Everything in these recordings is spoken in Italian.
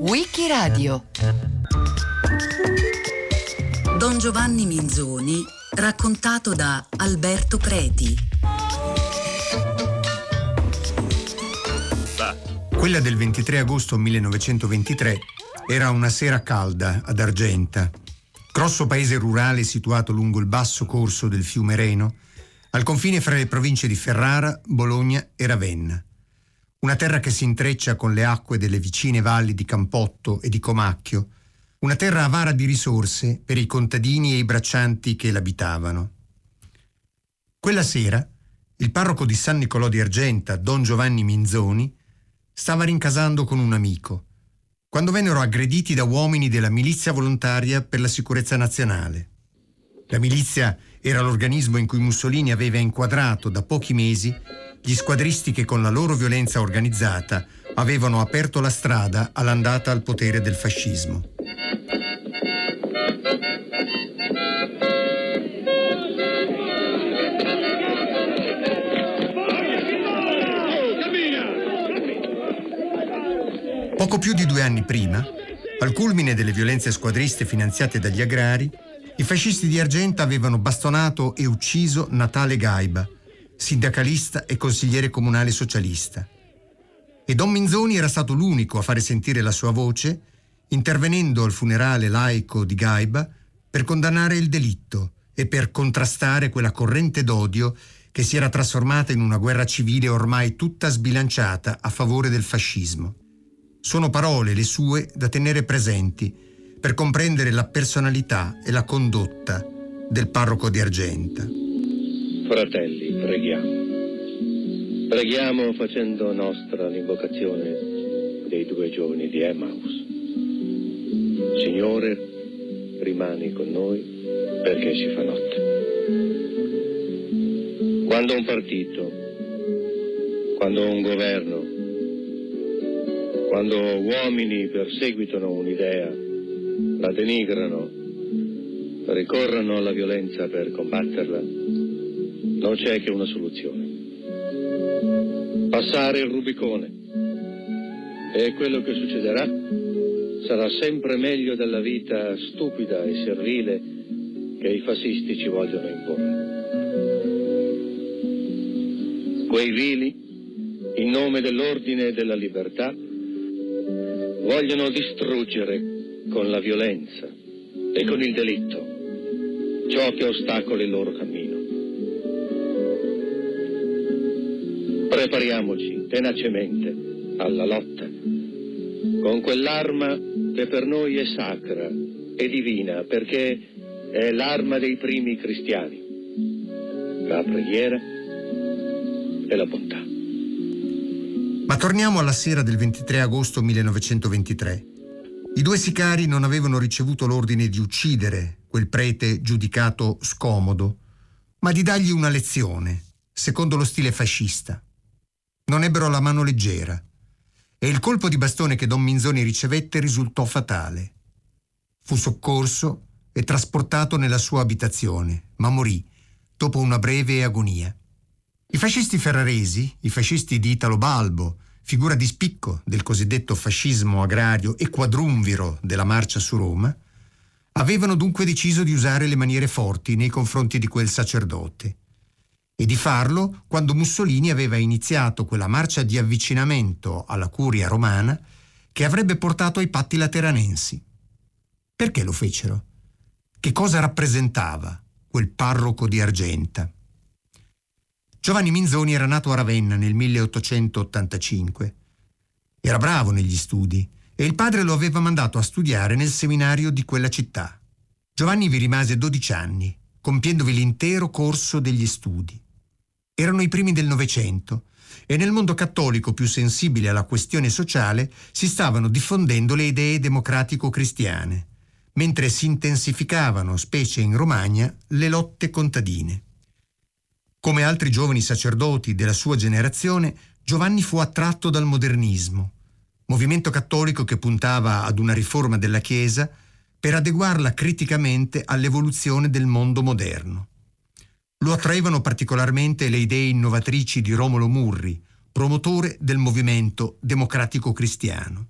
Wikiradio. Don Giovanni Minzoni raccontato da Alberto Preti. Quella del 23 agosto 1923 era una sera calda ad Argenta, grosso paese rurale situato lungo il basso corso del fiume Reno, al confine fra le province di Ferrara, Bologna e Ravenna. Una terra che si intreccia con le acque delle vicine valli di Campotto e di Comacchio, una terra avara di risorse per i contadini e i braccianti che l'abitavano. Quella sera, il parroco di San Nicolò di Argenta, don Giovanni Minzoni, stava rincasando con un amico, quando vennero aggrediti da uomini della Milizia Volontaria per la Sicurezza Nazionale. La milizia era l'organismo in cui Mussolini aveva inquadrato da pochi mesi gli squadristi che con la loro violenza organizzata avevano aperto la strada all'andata al potere del fascismo. Poco più di due anni prima, al culmine delle violenze squadriste finanziate dagli agrari, i fascisti di Argenta avevano bastonato e ucciso Natale Gaiba, sindacalista e consigliere comunale socialista. E Don Minzoni era stato l'unico a fare sentire la sua voce, intervenendo al funerale laico di Gaiba per condannare il delitto e per contrastare quella corrente d'odio che si era trasformata in una guerra civile ormai tutta sbilanciata a favore del fascismo. Sono parole, le sue, da tenere presenti per comprendere la personalità e la condotta del parroco di Argenta. Fratelli, preghiamo. Preghiamo facendo nostra l'invocazione dei due giorni di Emmaus. Signore, rimani con noi perché si fa notte. Quando un partito, quando un governo, quando uomini perseguitano un'idea, la denigrano, ricorrono alla violenza per combatterla, non c'è che una soluzione. Passare il Rubicone. E quello che succederà sarà sempre meglio della vita stupida e servile che i fascisti ci vogliono imporre. Quei vili, in nome dell'ordine e della libertà, vogliono distruggere con la violenza e con il delitto, ciò che ostacola il loro cammino. Prepariamoci tenacemente alla lotta con quell'arma che per noi è sacra e divina perché è l'arma dei primi cristiani, la preghiera e la bontà. Ma torniamo alla sera del 23 agosto 1923 i due sicari non avevano ricevuto l'ordine di uccidere quel prete giudicato scomodo, ma di dargli una lezione, secondo lo stile fascista. Non ebbero la mano leggera e il colpo di bastone che Don Minzoni ricevette risultò fatale. Fu soccorso e trasportato nella sua abitazione, ma morì dopo una breve agonia. I fascisti ferraresi, i fascisti di Italo Balbo, figura di spicco del cosiddetto fascismo agrario e quadrumviro della marcia su Roma, avevano dunque deciso di usare le maniere forti nei confronti di quel sacerdote e di farlo quando Mussolini aveva iniziato quella marcia di avvicinamento alla curia romana che avrebbe portato ai patti lateranensi. Perché lo fecero? Che cosa rappresentava quel parroco di Argenta? Giovanni Minzoni era nato a Ravenna nel 1885. Era bravo negli studi e il padre lo aveva mandato a studiare nel seminario di quella città. Giovanni vi rimase 12 anni, compiendovi l'intero corso degli studi. Erano i primi del Novecento e nel mondo cattolico più sensibile alla questione sociale si stavano diffondendo le idee democratico-cristiane, mentre si intensificavano, specie in Romagna, le lotte contadine. Come altri giovani sacerdoti della sua generazione, Giovanni fu attratto dal modernismo, movimento cattolico che puntava ad una riforma della Chiesa per adeguarla criticamente all'evoluzione del mondo moderno. Lo attraevano particolarmente le idee innovatrici di Romolo Murri, promotore del movimento democratico cristiano.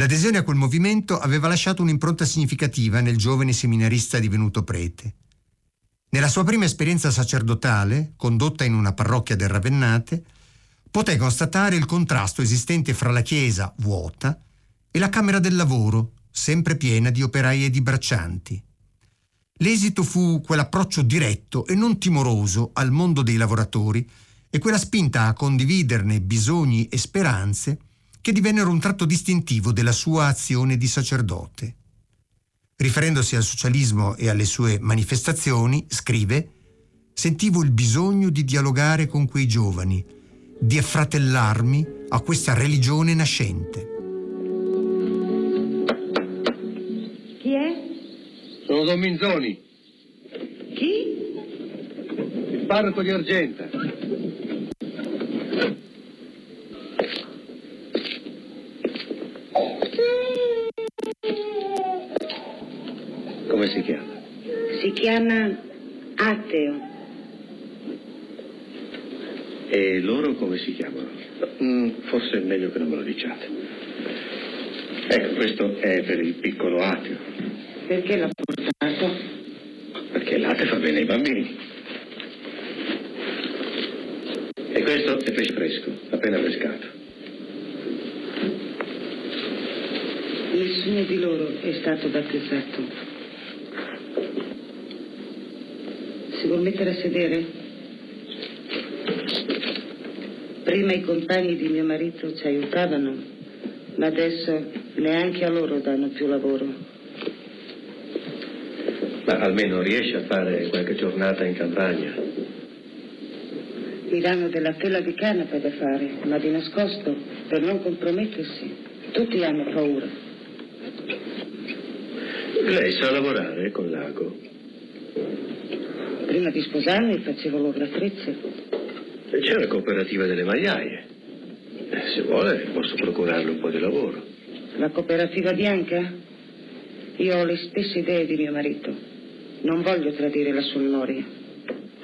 L'adesione a quel movimento aveva lasciato un'impronta significativa nel giovane seminarista divenuto prete. Nella sua prima esperienza sacerdotale, condotta in una parrocchia del Ravennate, poté constatare il contrasto esistente fra la Chiesa, vuota, e la Camera del Lavoro, sempre piena di operai e di braccianti. L'esito fu quell'approccio diretto e non timoroso al mondo dei lavoratori e quella spinta a condividerne bisogni e speranze che divennero un tratto distintivo della sua azione di sacerdote. Riferendosi al socialismo e alle sue manifestazioni, scrive Sentivo il bisogno di dialogare con quei giovani, di affratellarmi a questa religione nascente. Chi è? Sono Don Minzoni, Chi? il parroco di Argenta. Come si chiama? Si chiama Ateo. E loro come si chiamano? Mm, forse è meglio che non me lo diciate. Ecco, questo è per il piccolo ateo, Perché l'ha portato? perché il latte fa bene ai bambini. E questo è pesce fresco, appena pescato. Nessuno di loro è stato battezzato. Vuol mettere a sedere? Prima i compagni di mio marito ci aiutavano, ma adesso neanche a loro danno più lavoro. Ma almeno riesce a fare qualche giornata in campagna. Gli danno della tela di canapa da fare, ma di nascosto, per non compromettersi. Tutti hanno paura. Lei sa lavorare con l'ago? Prima di sposarmi facevo lavoratrice. C'è la cooperativa delle maiaie. Eh, Se vuole posso procurarle un po' di lavoro. La cooperativa bianca? Io ho le stesse idee di mio marito. Non voglio tradire la sua memoria.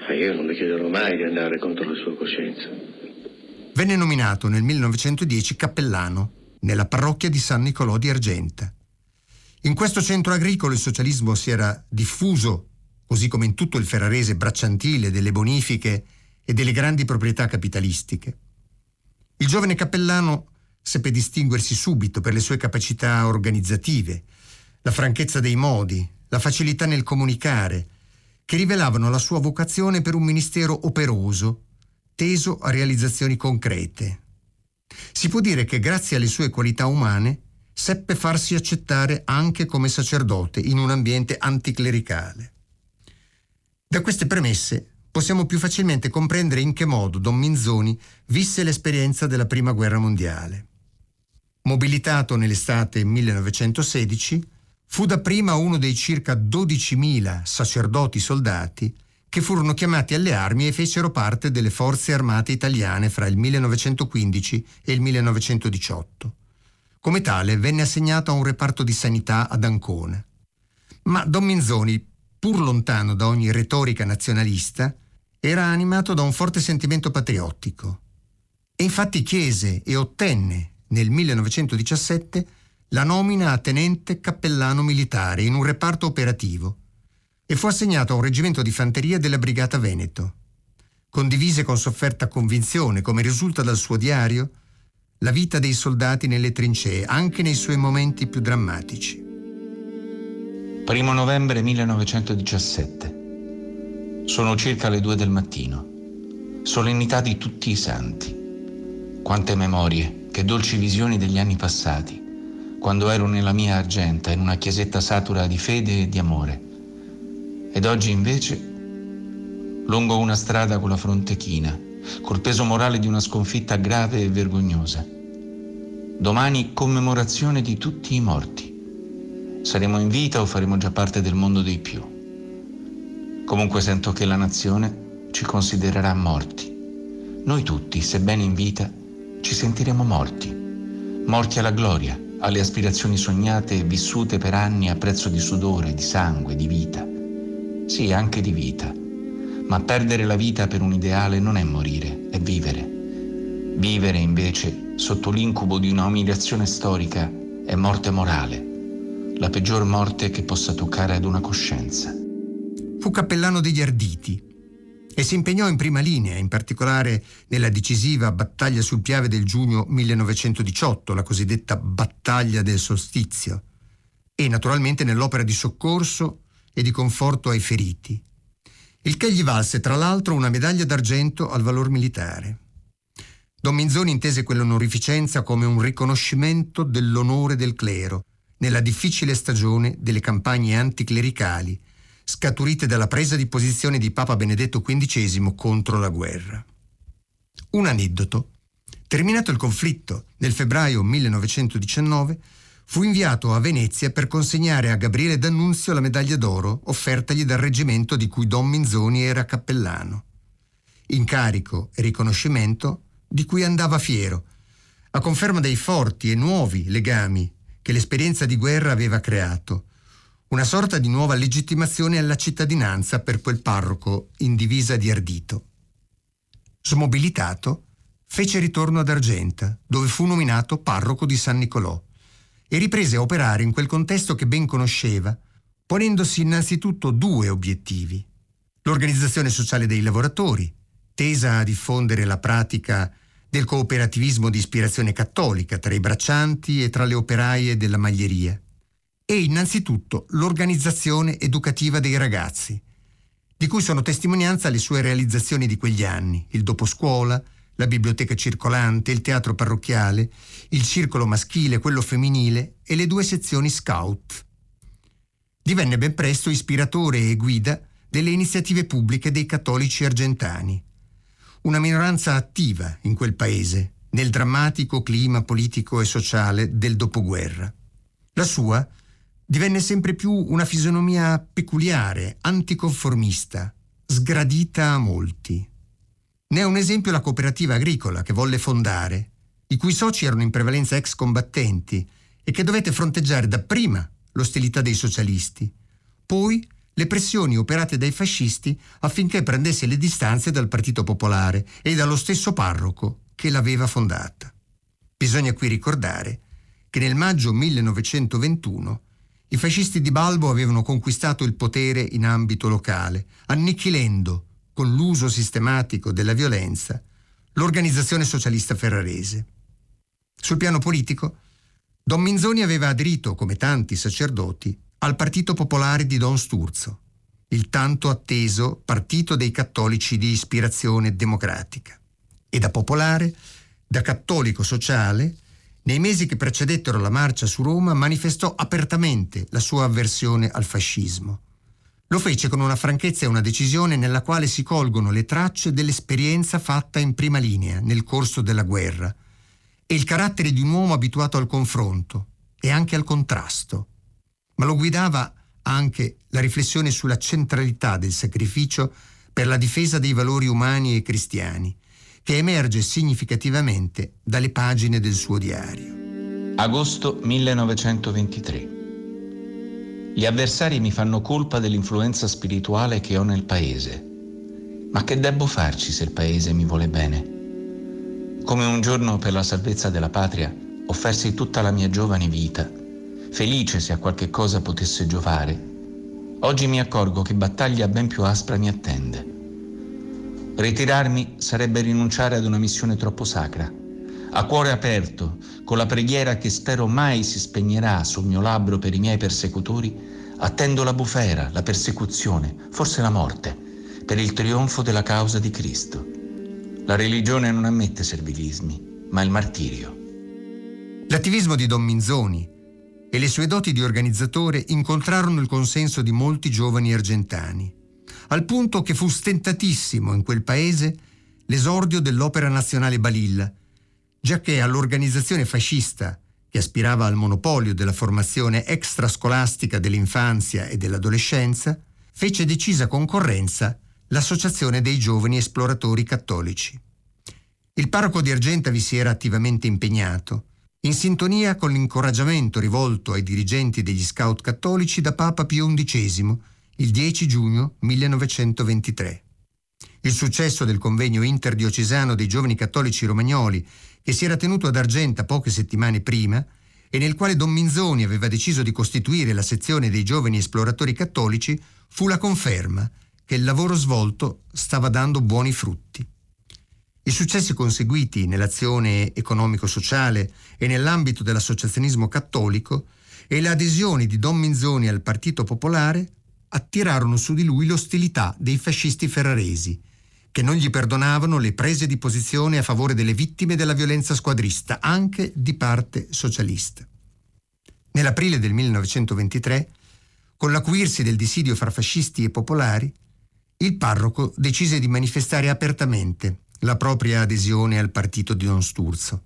Ma io non le chiederò mai di andare contro la sua coscienza. Venne nominato nel 1910 cappellano nella parrocchia di San Nicolò di Argenta. In questo centro agricolo il socialismo si era diffuso, così come in tutto il ferrarese bracciantile delle bonifiche e delle grandi proprietà capitalistiche. Il giovane cappellano seppe distinguersi subito per le sue capacità organizzative, la franchezza dei modi, la facilità nel comunicare, che rivelavano la sua vocazione per un ministero operoso, teso a realizzazioni concrete. Si può dire che grazie alle sue qualità umane seppe farsi accettare anche come sacerdote in un ambiente anticlericale. Da queste premesse possiamo più facilmente comprendere in che modo Don Minzoni visse l'esperienza della Prima Guerra Mondiale. Mobilitato nell'estate 1916, fu dapprima uno dei circa 12.000 sacerdoti soldati che furono chiamati alle armi e fecero parte delle forze armate italiane fra il 1915 e il 1918. Come tale venne assegnato a un reparto di sanità ad Ancona. Ma Don Minzoni, pur lontano da ogni retorica nazionalista, era animato da un forte sentimento patriottico. E infatti chiese e ottenne nel 1917 la nomina a tenente cappellano militare in un reparto operativo e fu assegnato a un reggimento di fanteria della Brigata Veneto. Condivise con sofferta convinzione, come risulta dal suo diario, la vita dei soldati nelle trincee, anche nei suoi momenti più drammatici. Primo novembre 1917. Sono circa le due del mattino. Solennità di tutti i santi. Quante memorie, che dolci visioni degli anni passati, quando ero nella mia argenta in una chiesetta satura di fede e di amore. Ed oggi invece, lungo una strada con la fronte china, col peso morale di una sconfitta grave e vergognosa. Domani commemorazione di tutti i morti. Saremo in vita o faremo già parte del mondo dei più. Comunque sento che la nazione ci considererà morti. Noi tutti, sebbene in vita, ci sentiremo morti. Morti alla gloria, alle aspirazioni sognate e vissute per anni a prezzo di sudore, di sangue, di vita. Sì, anche di vita. Ma perdere la vita per un ideale non è morire, è vivere. Vivere invece sotto l'incubo di una umiliazione storica è morte morale, la peggior morte che possa toccare ad una coscienza. Fu cappellano degli Arditi e si impegnò in prima linea, in particolare nella decisiva battaglia sul Piave del giugno 1918, la cosiddetta battaglia del solstizio, e naturalmente nell'opera di soccorso e di conforto ai feriti, il che gli valse tra l'altro una medaglia d'argento al valor militare. Don Minzoni intese quell'onorificenza come un riconoscimento dell'onore del clero nella difficile stagione delle campagne anticlericali scaturite dalla presa di posizione di Papa Benedetto XV contro la guerra. Un aneddoto. Terminato il conflitto nel febbraio 1919, fu inviato a Venezia per consegnare a Gabriele D'Annunzio la medaglia d'oro offertagli dal reggimento di cui Don Minzoni era cappellano. Incarico e riconoscimento di cui andava fiero, a conferma dei forti e nuovi legami che l'esperienza di guerra aveva creato, una sorta di nuova legittimazione alla cittadinanza per quel parroco in divisa di ardito. Smobilitato, fece ritorno ad Argenta, dove fu nominato parroco di San Nicolò, e riprese a operare in quel contesto che ben conosceva, ponendosi innanzitutto due obiettivi. L'organizzazione sociale dei lavoratori, tesa a diffondere la pratica del cooperativismo di ispirazione cattolica tra i braccianti e tra le operaie della maglieria, e innanzitutto l'organizzazione educativa dei ragazzi, di cui sono testimonianza le sue realizzazioni di quegli anni, il doposcuola, la biblioteca circolante, il teatro parrocchiale, il circolo maschile, quello femminile e le due sezioni scout. Divenne ben presto ispiratore e guida delle iniziative pubbliche dei cattolici argentani una minoranza attiva in quel paese, nel drammatico clima politico e sociale del dopoguerra. La sua divenne sempre più una fisonomia peculiare, anticonformista, sgradita a molti. Ne è un esempio la cooperativa agricola che volle fondare, i cui soci erano in prevalenza ex combattenti e che dovette fronteggiare dapprima l'ostilità dei socialisti, poi le pressioni operate dai fascisti affinché prendesse le distanze dal Partito Popolare e dallo stesso parroco che l'aveva fondata. Bisogna qui ricordare che nel maggio 1921 i fascisti di Balbo avevano conquistato il potere in ambito locale, annichilendo, con l'uso sistematico della violenza, l'organizzazione socialista ferrarese. Sul piano politico, Don Minzoni aveva aderito, come tanti sacerdoti, al Partito Popolare di Don Sturzo, il tanto atteso Partito dei Cattolici di ispirazione democratica. E da popolare, da cattolico sociale, nei mesi che precedettero la marcia su Roma manifestò apertamente la sua avversione al fascismo. Lo fece con una franchezza e una decisione nella quale si colgono le tracce dell'esperienza fatta in prima linea nel corso della guerra e il carattere di un uomo abituato al confronto e anche al contrasto ma lo guidava anche la riflessione sulla centralità del sacrificio per la difesa dei valori umani e cristiani, che emerge significativamente dalle pagine del suo diario. Agosto 1923. Gli avversari mi fanno colpa dell'influenza spirituale che ho nel paese. Ma che debbo farci se il paese mi vuole bene? Come un giorno per la salvezza della patria offersi tutta la mia giovane vita felice se a qualche cosa potesse giovare, oggi mi accorgo che battaglia ben più aspra mi attende. Ritirarmi sarebbe rinunciare ad una missione troppo sacra. A cuore aperto, con la preghiera che spero mai si spegnerà sul mio labbro per i miei persecutori, attendo la bufera, la persecuzione, forse la morte, per il trionfo della causa di Cristo. La religione non ammette servilismi, ma il martirio. L'attivismo di Don Minzoni, e le sue doti di organizzatore incontrarono il consenso di molti giovani argentani, al punto che fu stentatissimo in quel paese l'esordio dell'Opera Nazionale Balilla, giacché all'organizzazione fascista che aspirava al monopolio della formazione extrascolastica dell'infanzia e dell'adolescenza, fece decisa concorrenza l'Associazione dei Giovani Esploratori Cattolici. Il parroco di Argenta vi si era attivamente impegnato in sintonia con l'incoraggiamento rivolto ai dirigenti degli scout cattolici da Papa Pio XI il 10 giugno 1923. Il successo del convegno interdiocesano dei giovani cattolici romagnoli, che si era tenuto ad Argenta poche settimane prima, e nel quale Don Minzoni aveva deciso di costituire la sezione dei giovani esploratori cattolici, fu la conferma che il lavoro svolto stava dando buoni frutti. I successi conseguiti nell'azione economico-sociale e nell'ambito dell'associazionismo cattolico e le adesioni di Don Minzoni al Partito Popolare attirarono su di lui l'ostilità dei fascisti ferraresi, che non gli perdonavano le prese di posizione a favore delle vittime della violenza squadrista, anche di parte socialista. Nell'aprile del 1923, con l'acuirsi del dissidio fra fascisti e popolari, il parroco decise di manifestare apertamente la propria adesione al partito di Don Sturzo.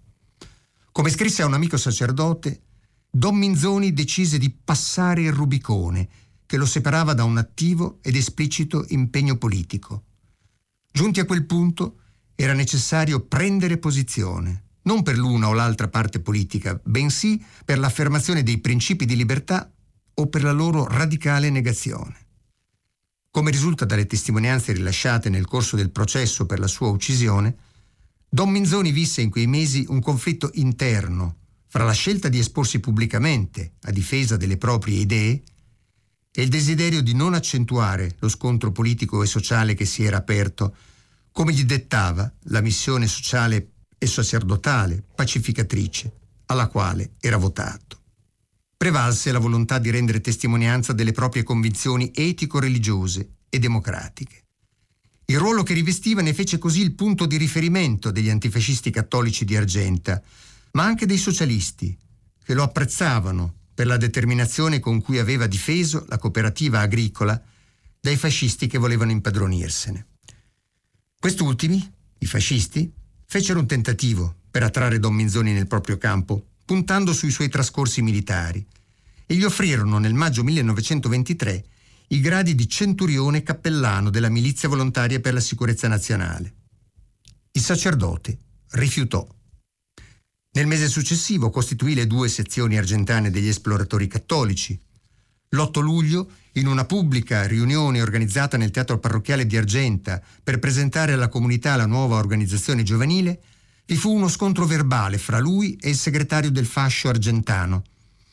Come scrisse a un amico sacerdote, Don Minzoni decise di passare il Rubicone che lo separava da un attivo ed esplicito impegno politico. Giunti a quel punto era necessario prendere posizione, non per l'una o l'altra parte politica, bensì per l'affermazione dei principi di libertà o per la loro radicale negazione. Come risulta dalle testimonianze rilasciate nel corso del processo per la sua uccisione, Don Minzoni visse in quei mesi un conflitto interno fra la scelta di esporsi pubblicamente a difesa delle proprie idee e il desiderio di non accentuare lo scontro politico e sociale che si era aperto, come gli dettava la missione sociale e sacerdotale pacificatrice alla quale era votato. Prevalse la volontà di rendere testimonianza delle proprie convinzioni etico-religiose e democratiche. Il ruolo che rivestiva ne fece così il punto di riferimento degli antifascisti cattolici di Argenta, ma anche dei socialisti, che lo apprezzavano per la determinazione con cui aveva difeso la cooperativa agricola dai fascisti che volevano impadronirsene. Quest'ultimi, i fascisti, fecero un tentativo per attrarre Don Minzoni nel proprio campo, puntando sui suoi trascorsi militari, e gli offrirono nel maggio 1923 i gradi di centurione cappellano della milizia volontaria per la sicurezza nazionale. Il sacerdote rifiutò nel mese successivo costituì le due sezioni argentane degli esploratori cattolici. L'8 luglio, in una pubblica riunione organizzata nel Teatro Parrocchiale di Argenta per presentare alla comunità la nuova organizzazione giovanile, vi fu uno scontro verbale fra lui e il segretario del fascio argentano,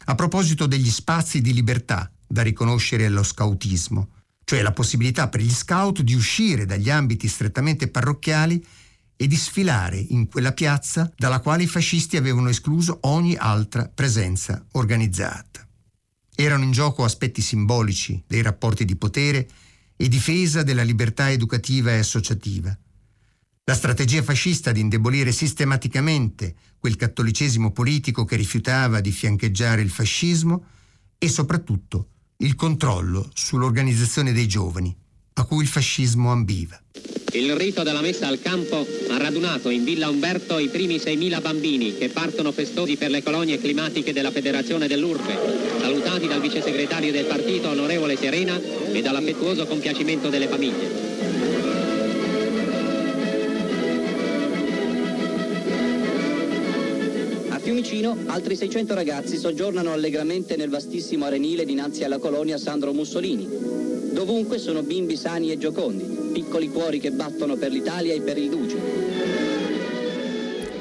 a proposito degli spazi di libertà da riconoscere allo scautismo, cioè la possibilità per gli scout di uscire dagli ambiti strettamente parrocchiali e di sfilare in quella piazza dalla quale i fascisti avevano escluso ogni altra presenza organizzata. Erano in gioco aspetti simbolici dei rapporti di potere e difesa della libertà educativa e associativa. La strategia fascista di indebolire sistematicamente quel cattolicesimo politico che rifiutava di fiancheggiare il fascismo e soprattutto il controllo sull'organizzazione dei giovani, a cui il fascismo ambiva. Il rito della messa al campo ha radunato in Villa Umberto i primi 6.000 bambini che partono festosi per le colonie climatiche della Federazione dell'Urbe, salutati dal vice segretario del partito onorevole Serena e dall'affettuoso compiacimento delle famiglie. Fiumicino altri 600 ragazzi soggiornano allegramente nel vastissimo arenile dinanzi alla colonia Sandro Mussolini. Dovunque sono bimbi sani e giocondi, piccoli cuori che battono per l'Italia e per il Duce.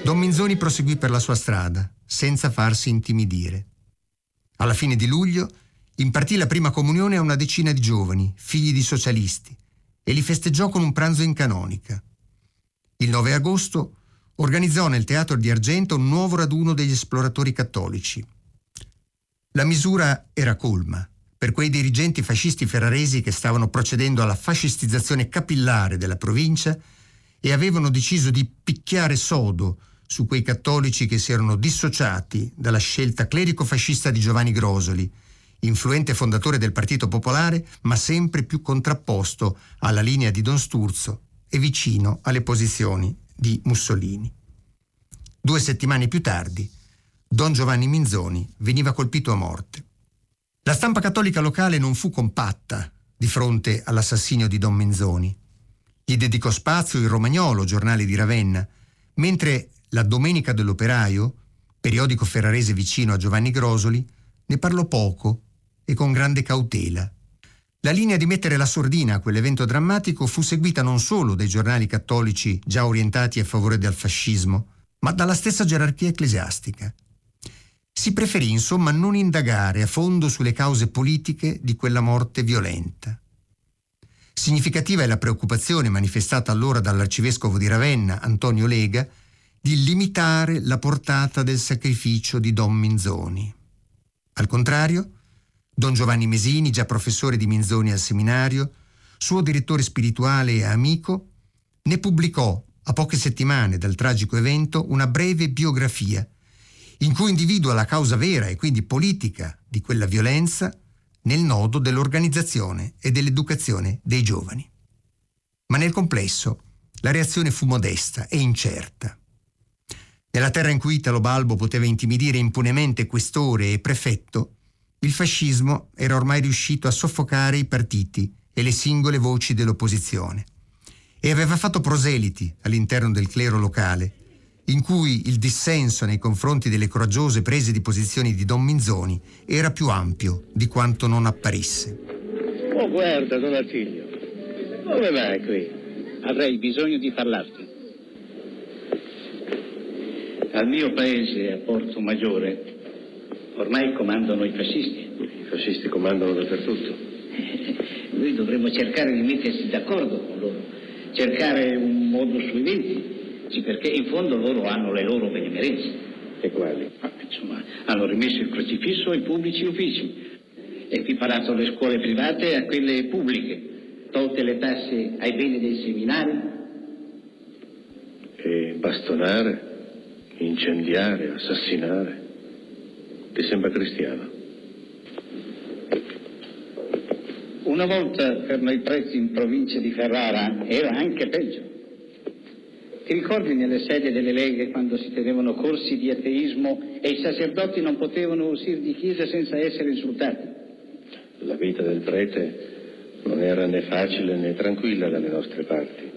Don Minzoni proseguì per la sua strada, senza farsi intimidire. Alla fine di luglio impartì la prima comunione a una decina di giovani, figli di socialisti, e li festeggiò con un pranzo in canonica. Il 9 agosto organizzò nel Teatro di Argento un nuovo raduno degli esploratori cattolici. La misura era colma per quei dirigenti fascisti ferraresi che stavano procedendo alla fascistizzazione capillare della provincia e avevano deciso di picchiare sodo su quei cattolici che si erano dissociati dalla scelta clerico-fascista di Giovanni Grosoli, influente fondatore del Partito Popolare, ma sempre più contrapposto alla linea di Don Sturzo e vicino alle posizioni di Mussolini. Due settimane più tardi, Don Giovanni Minzoni veniva colpito a morte. La stampa cattolica locale non fu compatta di fronte all'assassinio di Don Menzoni. Gli dedicò spazio il Romagnolo, giornale di Ravenna, mentre la Domenica dell'Operaio, periodico ferrarese vicino a Giovanni Grosoli, ne parlò poco e con grande cautela. La linea di mettere la sordina a quell'evento drammatico fu seguita non solo dai giornali cattolici già orientati a favore del fascismo, ma dalla stessa gerarchia ecclesiastica. Si preferì insomma non indagare a fondo sulle cause politiche di quella morte violenta. Significativa è la preoccupazione manifestata allora dall'arcivescovo di Ravenna, Antonio Lega, di limitare la portata del sacrificio di Don Minzoni. Al contrario, Don Giovanni Mesini, già professore di Minzoni al seminario, suo direttore spirituale e amico, ne pubblicò a poche settimane dal tragico evento una breve biografia in cui individua la causa vera e quindi politica di quella violenza nel nodo dell'organizzazione e dell'educazione dei giovani. Ma nel complesso la reazione fu modesta e incerta. Nella terra in cui Italo Balbo poteva intimidire impunemente questore e prefetto, il fascismo era ormai riuscito a soffocare i partiti e le singole voci dell'opposizione e aveva fatto proseliti all'interno del clero locale, in cui il dissenso nei confronti delle coraggiose prese di posizioni di Don Minzoni era più ampio di quanto non apparisse. Oh, guarda, Don Attilio, come vai qui? Avrei bisogno di parlarti. Al mio paese, a Porto Maggiore, ormai comandano i fascisti. I fascisti comandano dappertutto. Noi dovremmo cercare di mettersi d'accordo con loro, cercare un modo sui venti sì, perché in fondo loro hanno le loro benemerenze. E quali? Ma, insomma, hanno rimesso il crocifisso ai pubblici uffici, equiparato le scuole private a quelle pubbliche, tolte le tasse ai beni dei seminari. E bastonare, incendiare, assassinare. Ti sembra cristiano? Una volta per noi preti in provincia di Ferrara era anche peggio. Ti ricordi nelle sedi delle leghe quando si tenevano corsi di ateismo e i sacerdoti non potevano uscire di chiesa senza essere insultati? La vita del prete non era né facile né tranquilla dalle nostre parti.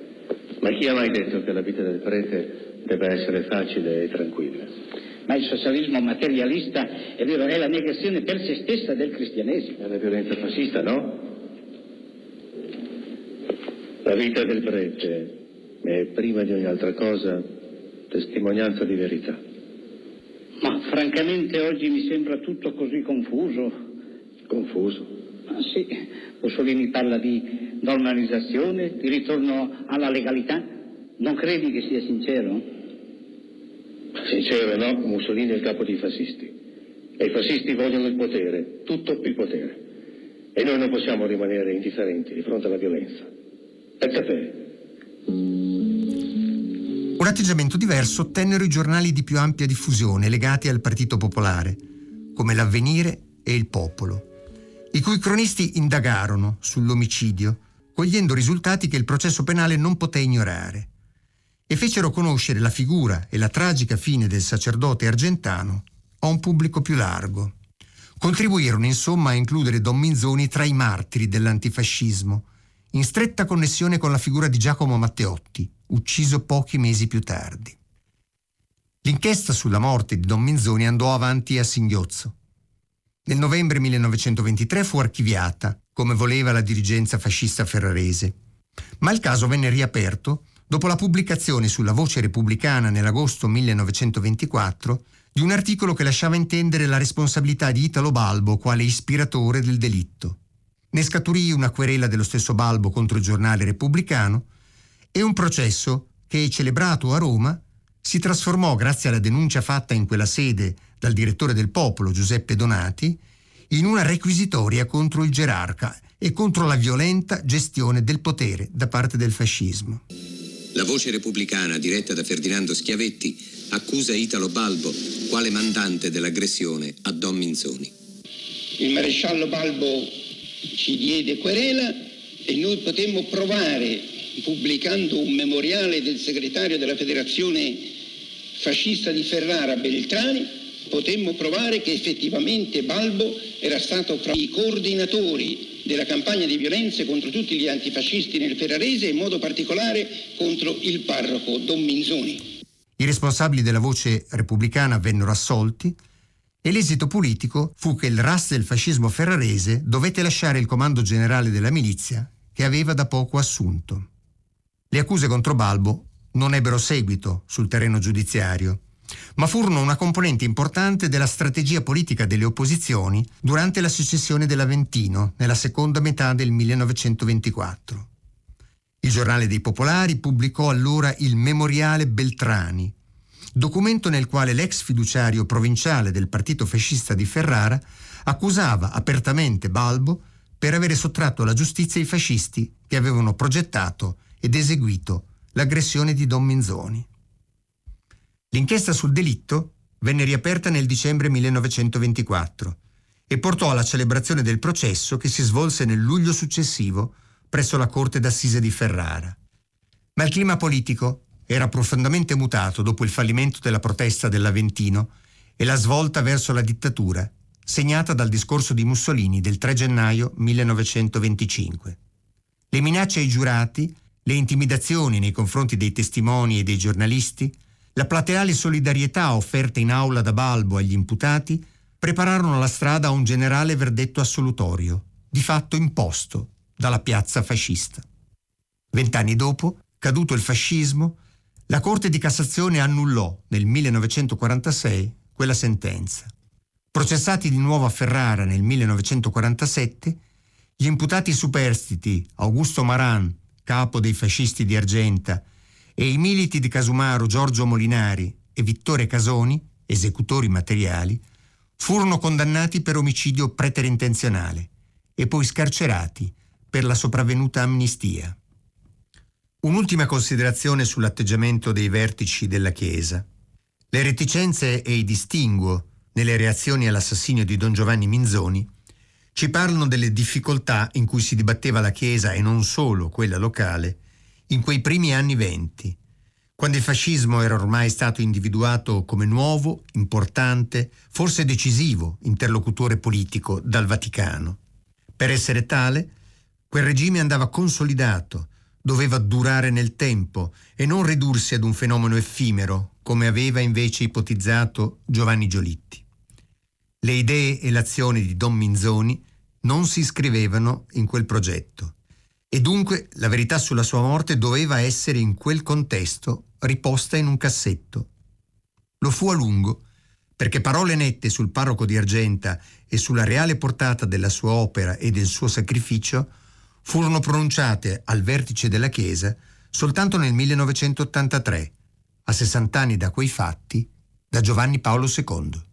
Ma chi ha mai detto che la vita del prete debba essere facile e tranquilla? Ma il socialismo materialista, è vero, è la negazione per se stessa del cristianesimo. È la violenza fascista, no? La vita del prete è prima di ogni altra cosa testimonianza di verità. Ma francamente oggi mi sembra tutto così confuso. Confuso? Ah, sì, Mussolini parla di normalizzazione, di ritorno alla legalità. Non credi che sia sincero? Sincero, no? Mussolini è il capo dei fascisti. E i fascisti vogliono il potere, tutto il potere. E noi non possiamo rimanere indifferenti di fronte alla violenza. E te? Un atteggiamento diverso ottennero i giornali di più ampia diffusione legati al Partito Popolare, come l'Avvenire e il Popolo, i cui cronisti indagarono sull'omicidio, cogliendo risultati che il processo penale non poté ignorare, e fecero conoscere la figura e la tragica fine del sacerdote argentano a un pubblico più largo. Contribuirono insomma a includere Don Minzoni tra i martiri dell'antifascismo, in stretta connessione con la figura di Giacomo Matteotti, ucciso pochi mesi più tardi. L'inchiesta sulla morte di Don Minzoni andò avanti a singhiozzo. Nel novembre 1923 fu archiviata, come voleva la dirigenza fascista ferrarese, ma il caso venne riaperto dopo la pubblicazione sulla Voce Repubblicana nell'agosto 1924 di un articolo che lasciava intendere la responsabilità di Italo Balbo quale ispiratore del delitto. Ne scaturì una querela dello stesso Balbo contro il giornale repubblicano e un processo che, celebrato a Roma, si trasformò, grazie alla denuncia fatta in quella sede dal direttore del Popolo, Giuseppe Donati, in una requisitoria contro il gerarca e contro la violenta gestione del potere da parte del fascismo. La voce repubblicana, diretta da Ferdinando Schiavetti, accusa Italo Balbo quale mandante dell'aggressione a Don Minzoni. Il maresciallo Balbo ci diede querela e noi potemmo provare pubblicando un memoriale del segretario della federazione fascista di Ferrara, Beltrani, potemmo provare che effettivamente Balbo era stato fra i coordinatori della campagna di violenze contro tutti gli antifascisti nel Ferrarese e in modo particolare contro il parroco Don Minzoni. I responsabili della voce repubblicana vennero assolti e l'esito politico fu che il RAS del fascismo ferrarese dovette lasciare il comando generale della milizia che aveva da poco assunto. Le accuse contro Balbo non ebbero seguito sul terreno giudiziario, ma furono una componente importante della strategia politica delle opposizioni durante la secessione dell'Aventino nella seconda metà del 1924. Il giornale dei Popolari pubblicò allora il Memoriale Beltrani, documento nel quale l'ex fiduciario provinciale del partito fascista di Ferrara accusava apertamente Balbo per avere sottratto alla giustizia i fascisti che avevano progettato ed eseguito l'aggressione di Don Minzoni. L'inchiesta sul delitto venne riaperta nel dicembre 1924 e portò alla celebrazione del processo che si svolse nel luglio successivo presso la Corte d'Assise di Ferrara. Ma il clima politico era profondamente mutato dopo il fallimento della protesta dell'Aventino e la svolta verso la dittatura, segnata dal discorso di Mussolini del 3 gennaio 1925. Le minacce ai giurati, le intimidazioni nei confronti dei testimoni e dei giornalisti, la plateale solidarietà offerta in aula da Balbo agli imputati prepararono la strada a un generale verdetto assolutorio, di fatto imposto dalla piazza fascista. Vent'anni dopo, caduto il fascismo, la Corte di Cassazione annullò nel 1946 quella sentenza. Processati di nuovo a Ferrara nel 1947, gli imputati superstiti Augusto Maran, capo dei fascisti di Argenta, e i militi di Casumaro Giorgio Molinari e Vittore Casoni, esecutori materiali, furono condannati per omicidio preterintenzionale e poi scarcerati per la sopravvenuta amnistia. Un'ultima considerazione sull'atteggiamento dei vertici della Chiesa. Le reticenze e i distinguo nelle reazioni all'assassinio di Don Giovanni Minzoni ci parlano delle difficoltà in cui si dibatteva la Chiesa e non solo quella locale in quei primi anni venti, quando il fascismo era ormai stato individuato come nuovo, importante, forse decisivo interlocutore politico dal Vaticano. Per essere tale, quel regime andava consolidato, doveva durare nel tempo e non ridursi ad un fenomeno effimero, come aveva invece ipotizzato Giovanni Giolitti. Le idee e l'azione di Don Minzoni non si iscrivevano in quel progetto e dunque la verità sulla sua morte doveva essere in quel contesto riposta in un cassetto. Lo fu a lungo, perché parole nette sul parroco di Argenta e sulla reale portata della sua opera e del suo sacrificio furono pronunciate al vertice della Chiesa soltanto nel 1983, a 60 anni da quei fatti, da Giovanni Paolo II.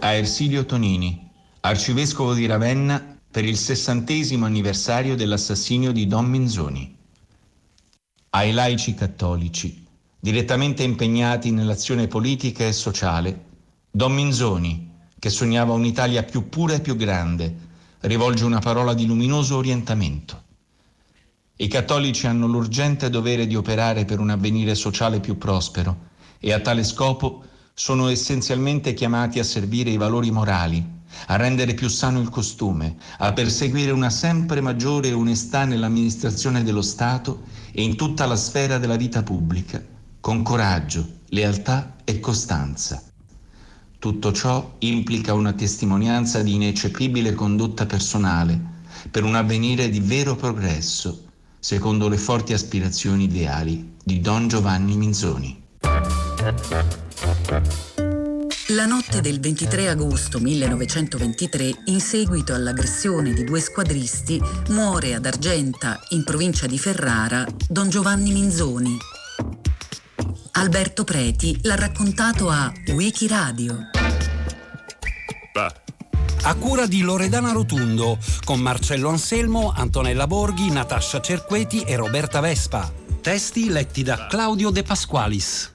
A Ersilio Tonini, arcivescovo di Ravenna, per il sessantesimo anniversario dell'assassinio di Don Minzoni. Ai laici cattolici, direttamente impegnati nell'azione politica e sociale, Don Minzoni, che sognava un'Italia più pura e più grande, rivolge una parola di luminoso orientamento. I cattolici hanno l'urgente dovere di operare per un avvenire sociale più prospero e a tale scopo sono essenzialmente chiamati a servire i valori morali, a rendere più sano il costume, a perseguire una sempre maggiore onestà nell'amministrazione dello Stato e in tutta la sfera della vita pubblica, con coraggio, lealtà e costanza. Tutto ciò implica una testimonianza di ineccepibile condotta personale per un avvenire di vero progresso, secondo le forti aspirazioni ideali di Don Giovanni Minzoni. La notte del 23 agosto 1923, in seguito all'aggressione di due squadristi, muore ad Argenta, in provincia di Ferrara, Don Giovanni Minzoni, Alberto Preti l'ha raccontato a Wikiradio. A cura di Loredana Rotundo, con Marcello Anselmo, Antonella Borghi, Natascia Cerqueti e Roberta Vespa. Testi letti da Claudio De Pasqualis.